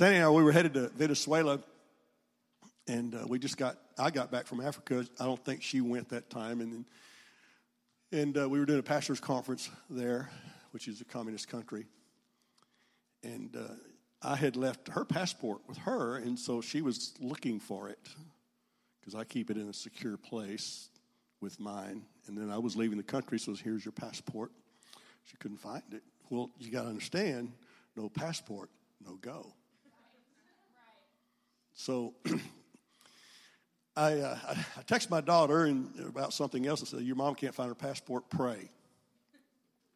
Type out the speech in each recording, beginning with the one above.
And I, we were headed to Venezuela, and uh, we just got, I got back from Africa. I don't think she went that time. And, and uh, we were doing a pastor's conference there, which is a communist country. And uh, I had left her passport with her, and so she was looking for it because I keep it in a secure place with mine. And then I was leaving the country, so here's your passport. She couldn't find it. Well, you got to understand no passport, no go. So I, uh, I text my daughter and about something else. I said, "Your mom can't find her passport. Pray."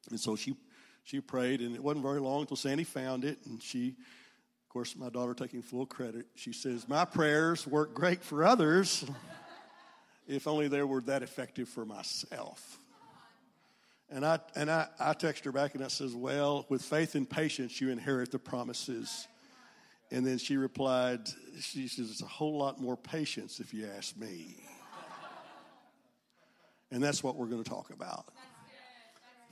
And so she she prayed, and it wasn't very long until Sandy found it, and she, of course, my daughter taking full credit. She says, "My prayers work great for others. if only they were that effective for myself." And I and I, I text her back and I says, Well, with faith and patience you inherit the promises. And then she replied, She says, It's a whole lot more patience if you ask me. and that's what we're going to talk about.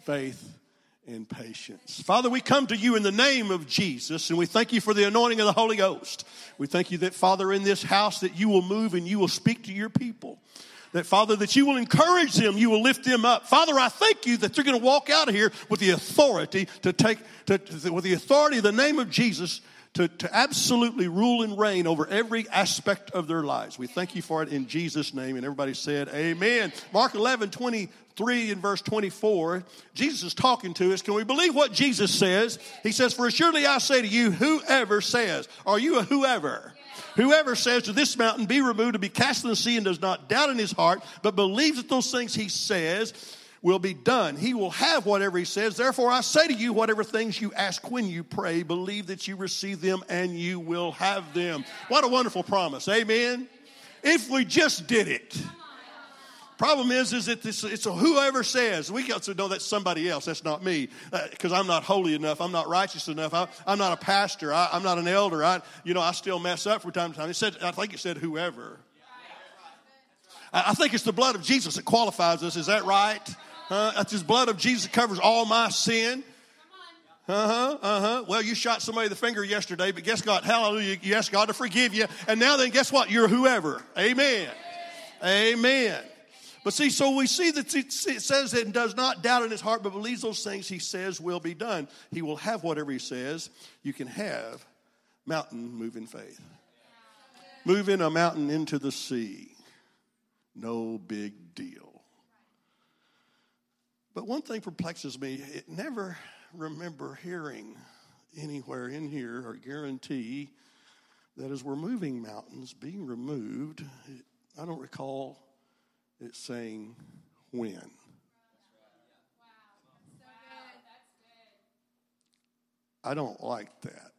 Faith and patience. Father, we come to you in the name of Jesus and we thank you for the anointing of the Holy Ghost. We thank you that, Father, in this house that you will move and you will speak to your people. That, Father, that you will encourage them, you will lift them up. Father, I thank you that they're going to walk out of here with the authority to take, to, to, with the authority of the name of Jesus to, to absolutely rule and reign over every aspect of their lives. We thank you for it in Jesus' name. And everybody said, Amen. Mark 11, 23 and verse 24, Jesus is talking to us. Can we believe what Jesus says? He says, For surely I say to you, whoever says, Are you a whoever? Whoever says to this mountain, Be removed and be cast in the sea, and does not doubt in his heart, but believes that those things he says will be done. He will have whatever he says. Therefore, I say to you, whatever things you ask when you pray, believe that you receive them and you will have them. What a wonderful promise. Amen. If we just did it. Problem is, is that this, it's a whoever says. We got to know that's somebody else. That's not me, because uh, I'm not holy enough. I'm not righteous enough. I, am not a pastor. I, am not an elder. I, you know, I still mess up from time to time. It said, I think it said whoever. I, I think it's the blood of Jesus that qualifies us. Is that right? Uh, that's his blood of Jesus that covers all my sin. Uh huh. Uh huh. Well, you shot somebody the finger yesterday, but guess God, hallelujah, you asked God to forgive you. And now then, guess what? You're whoever. Amen. Amen. But see, so we see that it says it does not doubt in his heart, but believes those things he says will be done. He will have whatever he says. You can have mountain moving faith. Moving a mountain into the sea. No big deal. But one thing perplexes me it never remember hearing anywhere in here or guarantee that as we're moving mountains, being removed, I don't recall it saying when. I don't like that.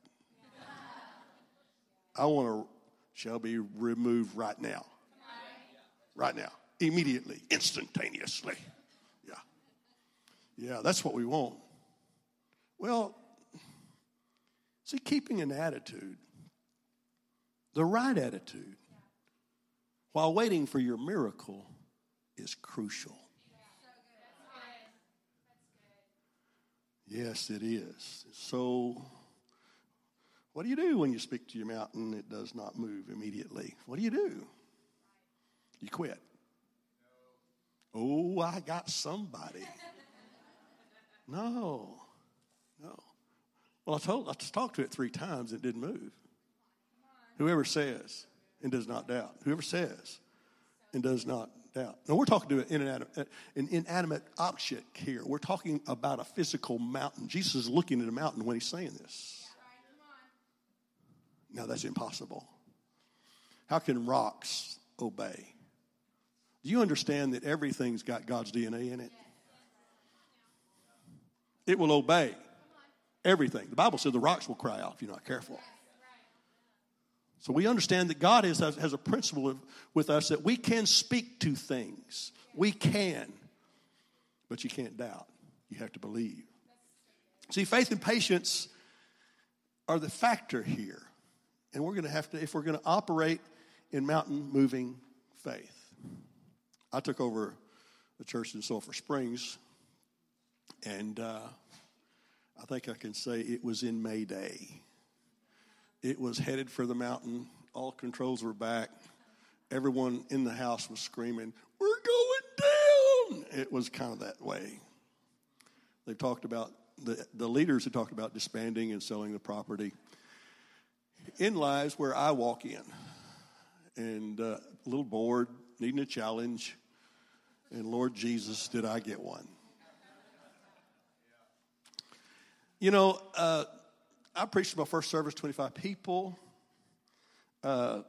I want to shall be removed right now. Right now. Immediately, instantaneously. Yeah. That's what we want. Well, see, keeping an attitude, the right attitude, while waiting for your miracle is crucial. Yes, it is. So, what do you do when you speak to your mountain? And it does not move immediately. What do you do? You quit. Oh, I got somebody. No, no. Well, I told, I talked to it three times. And it didn't move. Whoever says and does not doubt. Whoever says and does not doubt. Now, we're talking to an inanimate, an inanimate object here. We're talking about a physical mountain. Jesus is looking at a mountain when he's saying this. Now, that's impossible. How can rocks obey? Do you understand that everything's got God's DNA in it? It will obey everything. The Bible says the rocks will cry out if you're not careful. So we understand that God is, has a principle with us that we can speak to things. We can. But you can't doubt. You have to believe. See, faith and patience are the factor here. And we're going to have to, if we're going to operate in mountain moving faith. I took over the church in Sulphur Springs, and uh, I think I can say it was in May Day it was headed for the mountain. All controls were back. Everyone in the house was screaming, We're going down. It was kind of that way. They talked about, the, the leaders had talked about disbanding and selling the property. In lies where I walk in and uh, a little bored, needing a challenge. And Lord Jesus, did I get one? You know, uh, I preached my first service, 25 people. Uh,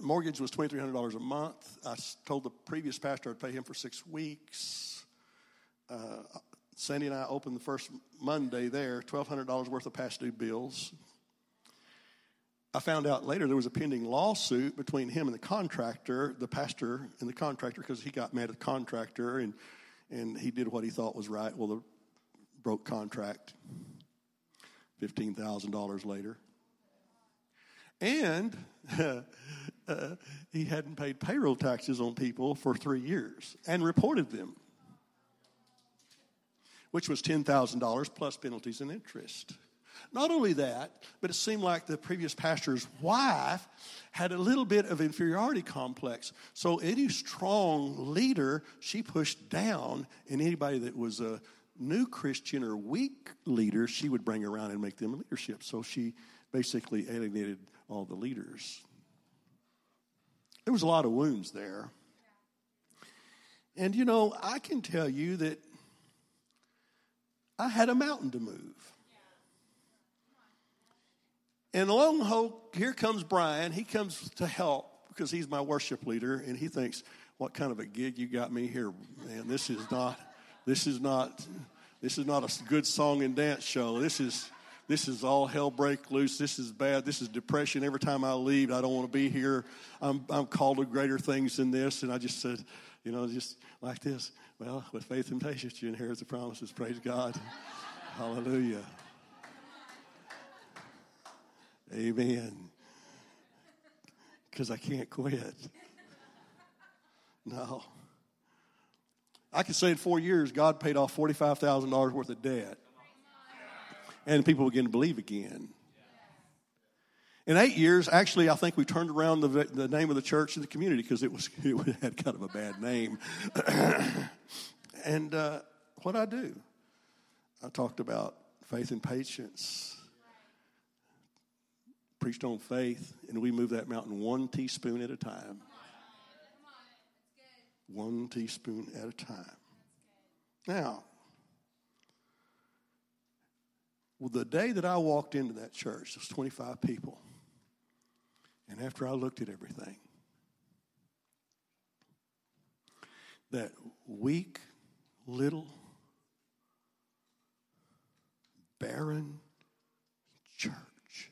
mortgage was $2,300 a month. I told the previous pastor I'd pay him for six weeks. Uh, Sandy and I opened the first Monday there, $1,200 worth of past due bills. I found out later there was a pending lawsuit between him and the contractor, the pastor and the contractor, because he got mad at the contractor and, and he did what he thought was right. Well, the broke contract $15,000 later. And uh, he hadn't paid payroll taxes on people for three years and reported them, which was $10,000 plus penalties and interest. Not only that, but it seemed like the previous pastor's wife had a little bit of inferiority complex. So any strong leader, she pushed down, and anybody that was a new Christian or weak leader, she would bring around and make them leadership. So she basically alienated all the leaders. There was a lot of wounds there. And you know, I can tell you that I had a mountain to move. And along the here comes Brian. He comes to help because he's my worship leader, and he thinks, "What kind of a gig you got me here, man? This is not, this is not, this is not a good song and dance show. This is." This is all hell break loose. This is bad. This is depression. Every time I leave, I don't want to be here. I'm, I'm called to greater things than this. And I just said, you know, just like this. Well, with faith and patience, you inherit the promises. Praise God. Hallelujah. Amen. Because I can't quit. No. I can say in four years, God paid off $45,000 worth of debt. And people began to believe again. In eight years, actually, I think we turned around the, the name of the church in the community because it was it had kind of a bad name. and uh, what I do, I talked about faith and patience preached on faith, and we move that mountain one teaspoon at a time. One teaspoon at a time. Now, well, the day that I walked into that church, there was 25 people. And after I looked at everything, that weak, little, barren church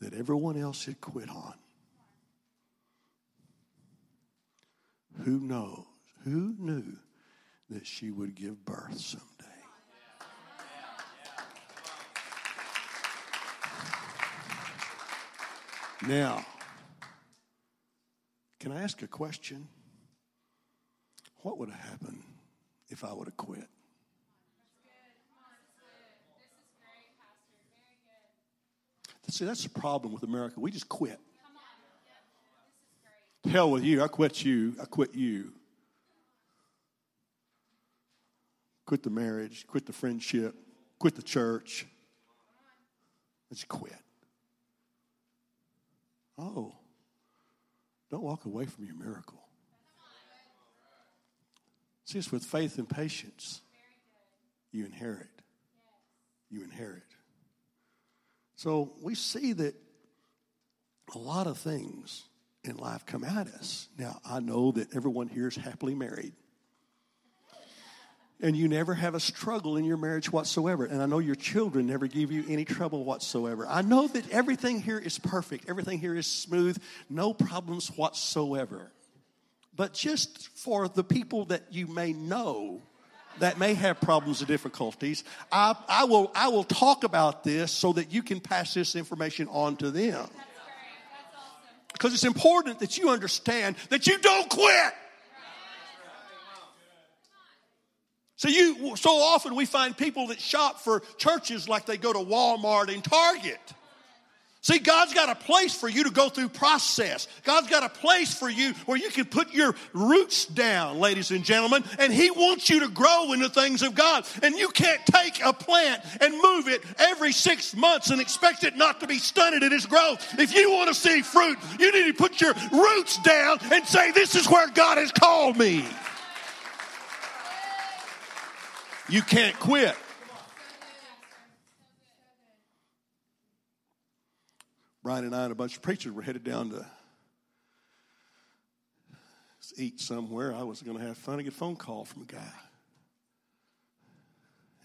that everyone else had quit on. Who knows? Who knew that she would give birth someday? Now, can I ask a question? What would have happened if I would have quit? See, that's the problem with America. We just quit. Hell with you. I quit you. I quit you. Quit the marriage, quit the friendship, quit the church. Let's quit. Oh, don't walk away from your miracle. See, it's with faith and patience you inherit. You inherit. So we see that a lot of things in life come at us. Now, I know that everyone here is happily married. And you never have a struggle in your marriage whatsoever. And I know your children never give you any trouble whatsoever. I know that everything here is perfect, everything here is smooth, no problems whatsoever. But just for the people that you may know, that may have problems or difficulties, I, I, will, I will talk about this so that you can pass this information on to them. Because it's important that you understand that you don't quit. So you so often we find people that shop for churches like they go to Walmart and Target. See, God's got a place for you to go through process. God's got a place for you where you can put your roots down, ladies and gentlemen, and He wants you to grow in the things of God. And you can't take a plant and move it every six months and expect it not to be stunted in its growth. If you want to see fruit, you need to put your roots down and say, This is where God has called me. You can't quit. Brian and I and a bunch of preachers were headed down to eat somewhere. I was going to have fun. I get a phone call from a guy.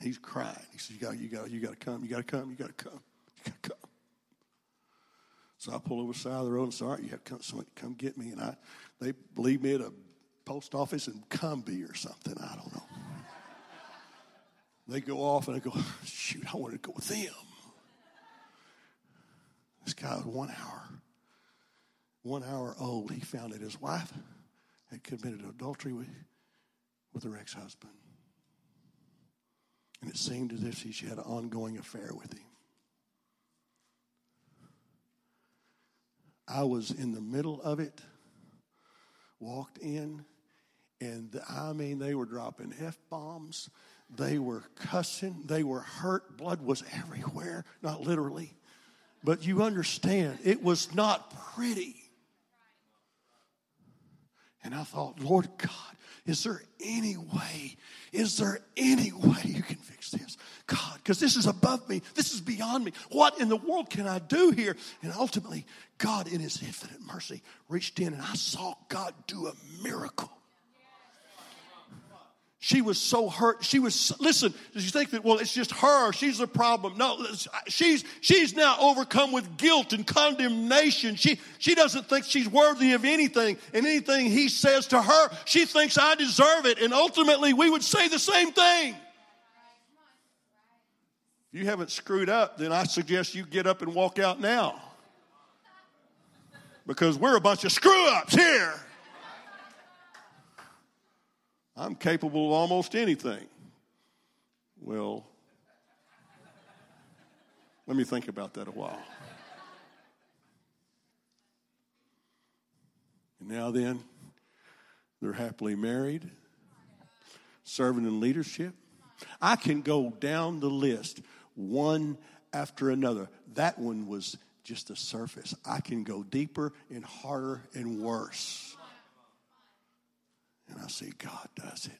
He's crying. He says, "You got, you got, you got to come. You got to come. You got to come. You got to come." So I pull over the side of the road and say, "All right, you have to come. Come get me." And I, they leave me at a post office in Cumby or something. I don't know. They go off and I go, "Shoot, I want to go with them." Guy was one hour, one hour old. He found that his wife had committed adultery with, with her ex husband. And it seemed as if she had an ongoing affair with him. I was in the middle of it, walked in, and I mean, they were dropping F bombs. They were cussing. They were hurt. Blood was everywhere, not literally. But you understand, it was not pretty. And I thought, Lord God, is there any way? Is there any way you can fix this? God, because this is above me. This is beyond me. What in the world can I do here? And ultimately, God, in His infinite mercy, reached in and I saw God do a miracle. She was so hurt. She was, listen, you think that, well, it's just her. She's the problem. No, she's, she's now overcome with guilt and condemnation. She, she doesn't think she's worthy of anything. And anything he says to her, she thinks I deserve it. And ultimately, we would say the same thing. If you haven't screwed up, then I suggest you get up and walk out now. Because we're a bunch of screw ups here. I'm capable of almost anything. Well, let me think about that a while. And now then, they're happily married, serving in leadership. I can go down the list one after another. That one was just the surface. I can go deeper and harder and worse. And I say, God does it.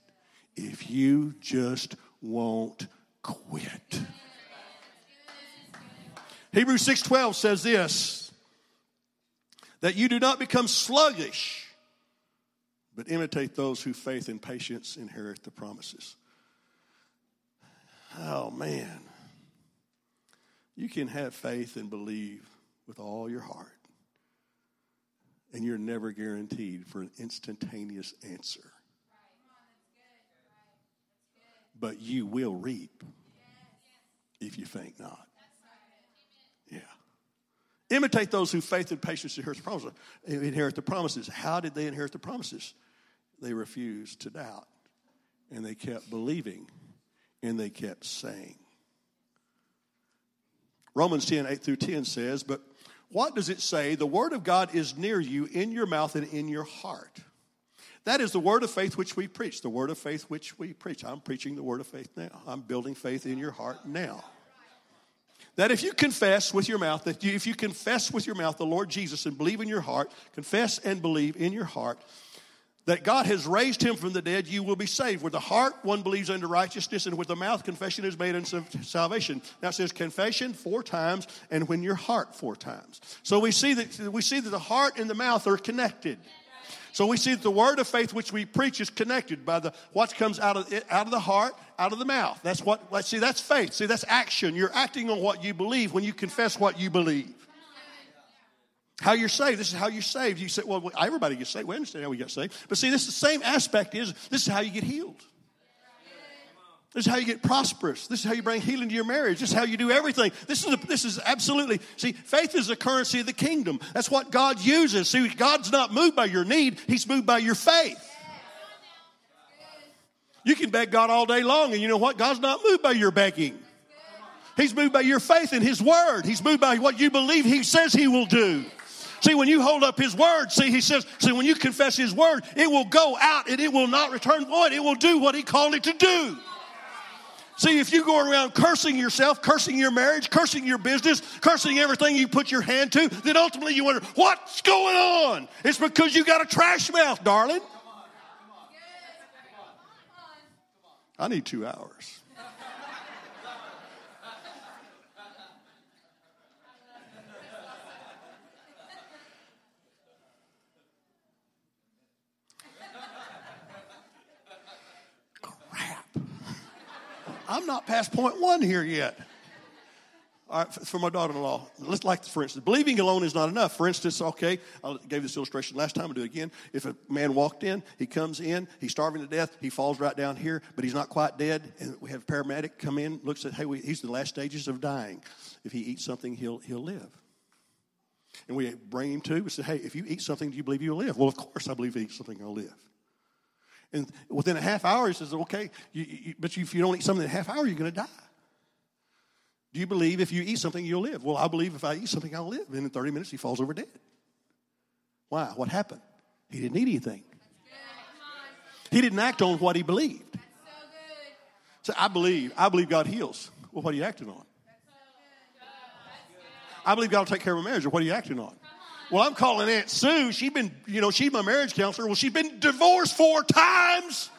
If you just won't quit. Hebrews 6:12 says this that you do not become sluggish but imitate those who faith and patience inherit the promises. Oh man. You can have faith and believe with all your heart and you're never guaranteed for an instantaneous answer. But you will reap if you faint not. Yeah. Imitate those who faith and patience inherit the promises. Inherit the promises. How did they inherit the promises? They refused to doubt, and they kept believing, and they kept saying. Romans 10, 8 through 10 says, But what does it say? The word of God is near you in your mouth and in your heart. That is the word of faith which we preach. The word of faith which we preach. I'm preaching the word of faith now. I'm building faith in your heart now. That if you confess with your mouth, that you, if you confess with your mouth the Lord Jesus and believe in your heart, confess and believe in your heart that God has raised him from the dead, you will be saved. With the heart, one believes unto righteousness, and with the mouth, confession is made unto salvation. Now it says confession four times, and when your heart four times. So we see that we see that the heart and the mouth are connected. So we see that the word of faith which we preach is connected by the what comes out of it, out of the heart, out of the mouth. That's what. Let's see. That's faith. See, that's action. You're acting on what you believe when you confess what you believe. How you're saved. This is how you're saved. You say, well, everybody gets saved. We understand how we get saved. But see, this the same aspect is this is how you get healed. This is how you get prosperous. This is how you bring healing to your marriage. This is how you do everything. This is, a, this is absolutely, see, faith is the currency of the kingdom. That's what God uses. See, God's not moved by your need, He's moved by your faith. You can beg God all day long, and you know what? God's not moved by your begging. He's moved by your faith in His Word. He's moved by what you believe He says He will do. See, when you hold up His Word, see, He says, see, when you confess His Word, it will go out and it will not return void. It will do what He called it to do. See, if you go around cursing yourself, cursing your marriage, cursing your business, cursing everything you put your hand to, then ultimately you wonder, what's going on? It's because you got a trash mouth, darling. I need two hours. I'm not past point one here yet. All right, for my daughter-in-law, let's like for instance, believing alone is not enough. For instance, okay, I gave this illustration last time. I'll do it again. If a man walked in, he comes in, he's starving to death, he falls right down here, but he's not quite dead, and we have a paramedic come in, looks at, hey, we, he's in the last stages of dying. If he eats something, he'll he'll live. And we bring him to. We say, hey, if you eat something, do you believe you'll live? Well, of course, I believe if he eats something, I'll live. And within a half hour, he says, okay, you, you, but if you don't eat something in a half hour, you're going to die. Do you believe if you eat something, you'll live? Well, I believe if I eat something, I'll live. And in 30 minutes, he falls over dead. Why? What happened? He didn't eat anything. He didn't act on what he believed. So I believe, I believe God heals. Well, what are you acting on? I believe God will take care of my marriage. What are you acting on? Well, I'm calling Aunt Sue. She's been, you know, she's my marriage counselor. Well, she's been divorced four times.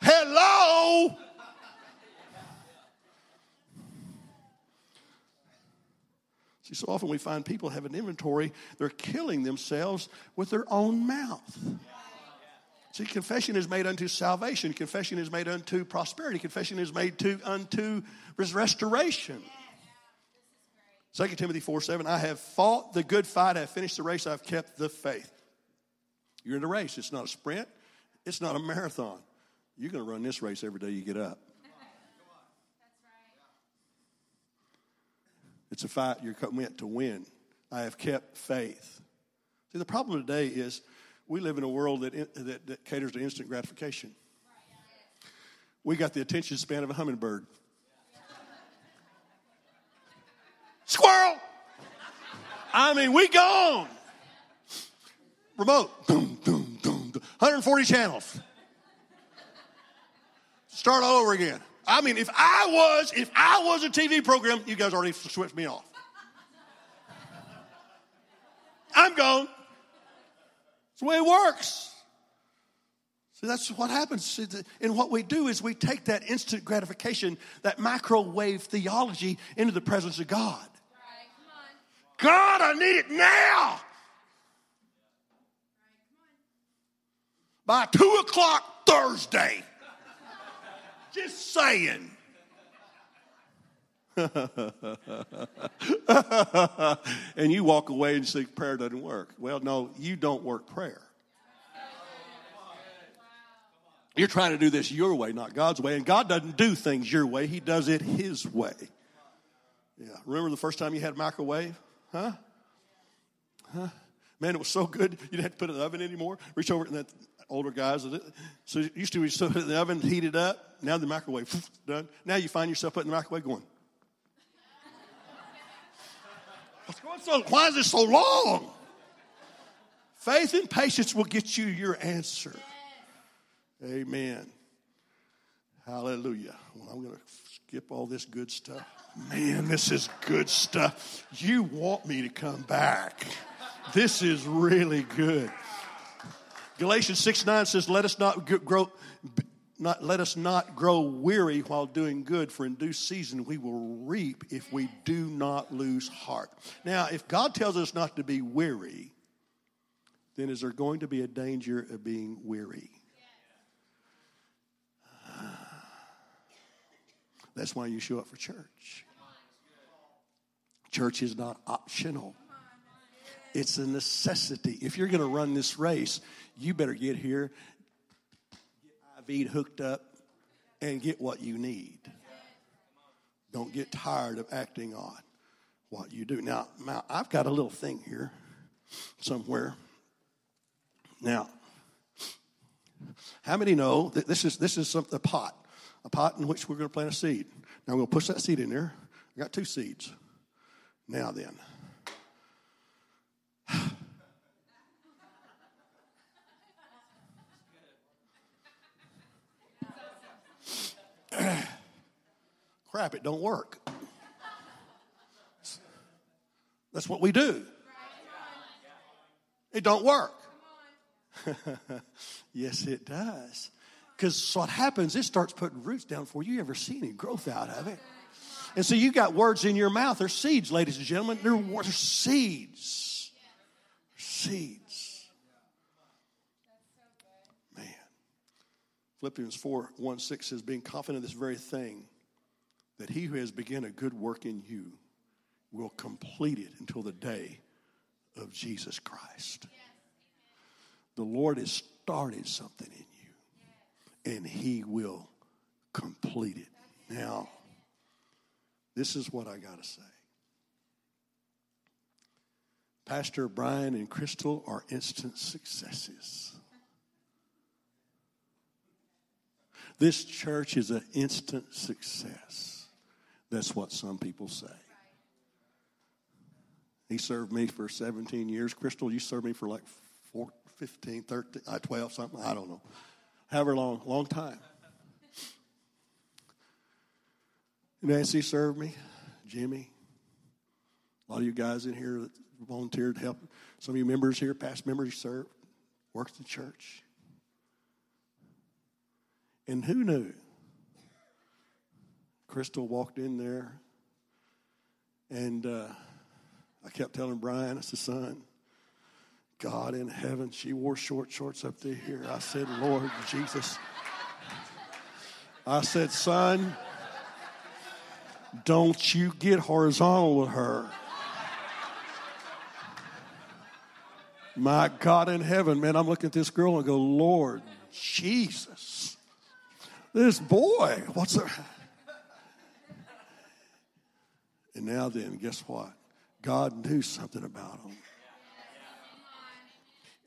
Hello. See, so often we find people have an inventory, they're killing themselves with their own mouth. See, confession is made unto salvation. Confession is made unto prosperity. Confession is made to unto restoration. 2 Timothy 4 7, I have fought the good fight, I have finished the race, I've kept the faith. You're in a race. It's not a sprint, it's not a marathon. You're going to run this race every day you get up. It's a fight you're meant to win. I have kept faith. See, the problem today is we live in a world that, that, that caters to instant gratification. We got the attention span of a hummingbird. Squirrel. I mean, we gone. Remote. Boom, boom, boom, 140 channels. Start all over again. I mean, if I was, if I was a TV program, you guys already switched me off. I'm gone. It's the way it works. See, that's what happens. And what we do is we take that instant gratification, that microwave theology, into the presence of God. God, I need it now. By two o'clock Thursday. Just saying. and you walk away and say prayer doesn't work. Well, no, you don't work prayer. You're trying to do this your way, not God's way. And God doesn't do things your way, He does it His way. Yeah. Remember the first time you had a microwave? Huh? Huh? Man, it was so good, you didn't have to put it in the oven anymore. Reach over, and that older guys, so used to be so in the oven, heat it up. Now the microwave, done. Now you find yourself putting the microwave going. What's going so? Why is it so long? Faith and patience will get you your answer. Amen. Hallelujah. Well, I'm going to skip all this good stuff. Man, this is good stuff. You want me to come back. This is really good. Galatians 6 9 says, Let us not grow. Not, let us not grow weary while doing good, for in due season we will reap if we do not lose heart. Now, if God tells us not to be weary, then is there going to be a danger of being weary? That's why you show up for church. Church is not optional, it's a necessity. If you're going to run this race, you better get here, get IV hooked up, and get what you need. Don't get tired of acting on what you do. Now, now I've got a little thing here somewhere. Now, How many know that this is this is some, a pot, a pot in which we're going to plant a seed? Now I'm going to push that seed in there. I got two seeds. Now then. Crap, it don't work. That's what we do. It don't work. yes, it does. Because what happens, it starts putting roots down before you ever see any growth out of it. And so you got words in your mouth. They're seeds, ladies and gentlemen. They're, they're seeds. Seeds. Man. Philippians 4 1 6 says, being confident of this very thing, that he who has begun a good work in you will complete it until the day of Jesus Christ. The Lord has started something in you, and he will complete it. Now, this is what I got to say. Pastor Brian and Crystal are instant successes. This church is an instant success. That's what some people say. He served me for 17 years. Crystal, you served me for like four, 15, 13, uh, 12, something. I don't know. However long, long time. Nancy served me, Jimmy. A lot of you guys in here that volunteered to help. Some of you members here, past members, served, worked in church. And who knew? Crystal walked in there, and uh, I kept telling Brian, it's said, son, God in heaven, she wore short shorts up to here. I said, Lord Jesus. I said, son, don't you get horizontal with her. My God in heaven, man, I'm looking at this girl and go, Lord Jesus, this boy, what's the. And now then, guess what? God knew something about them.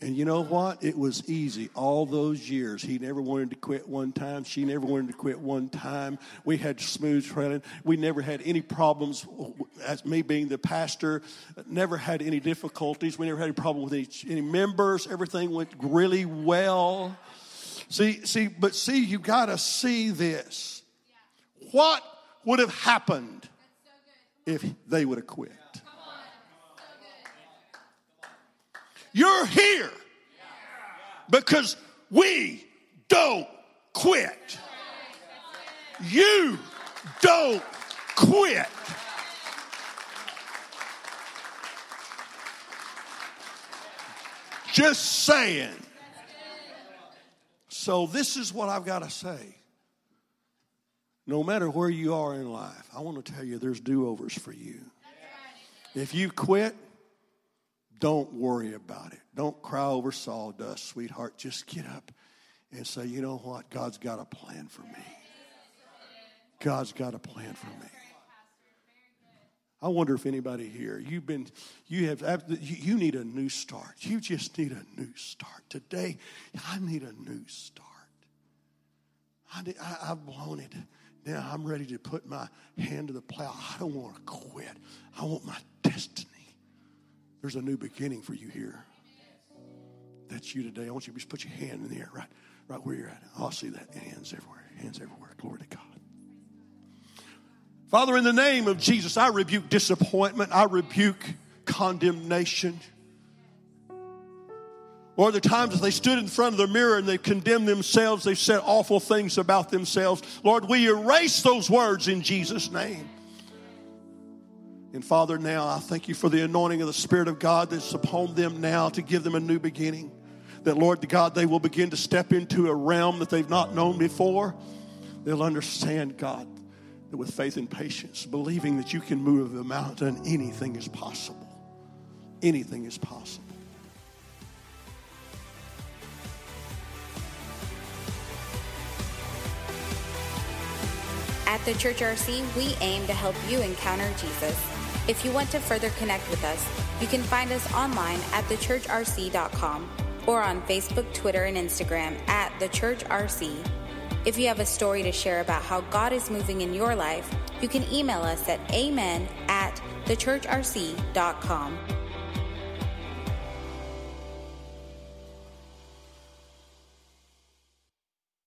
And you know what? It was easy all those years. He never wanted to quit one time. She never wanted to quit one time. We had smooth trailing. We never had any problems. As me being the pastor, never had any difficulties. We never had any problem with any, any members. Everything went really well. See, see, but see, you got to see this. What would have happened if they would have quit? You're here because we don't quit. You don't quit. Just saying. So, this is what I've got to say. No matter where you are in life, I want to tell you there's do overs for you. If you quit, don't worry about it. Don't cry over sawdust, sweetheart. Just get up and say, you know what? God's got a plan for me. God's got a plan for me. I wonder if anybody here, you've been, you have, you need a new start. You just need a new start. Today, I need a new start. I need, I, I've blown it. Now I'm ready to put my hand to the plow. I don't want to quit. I want my destiny. There's a new beginning for you here. That's you today. I want you to just put your hand in the air right, right where you're at. Oh, I'll see that. Hands everywhere. Hands everywhere. Glory to God. Father, in the name of Jesus, I rebuke disappointment. I rebuke condemnation. Or the times they stood in front of the mirror and they condemned themselves, they said awful things about themselves. Lord, we erase those words in Jesus' name. And Father, now I thank you for the anointing of the Spirit of God that's upon them now to give them a new beginning. That, Lord God, they will begin to step into a realm that they've not known before. They'll understand, God, that with faith and patience, believing that you can move a mountain, anything is possible. Anything is possible. At the Church RC, we aim to help you encounter Jesus. If you want to further connect with us, you can find us online at thechurchrc.com or on Facebook, Twitter, and Instagram at The Church RC. If you have a story to share about how God is moving in your life, you can email us at amen at thechurchrc.com.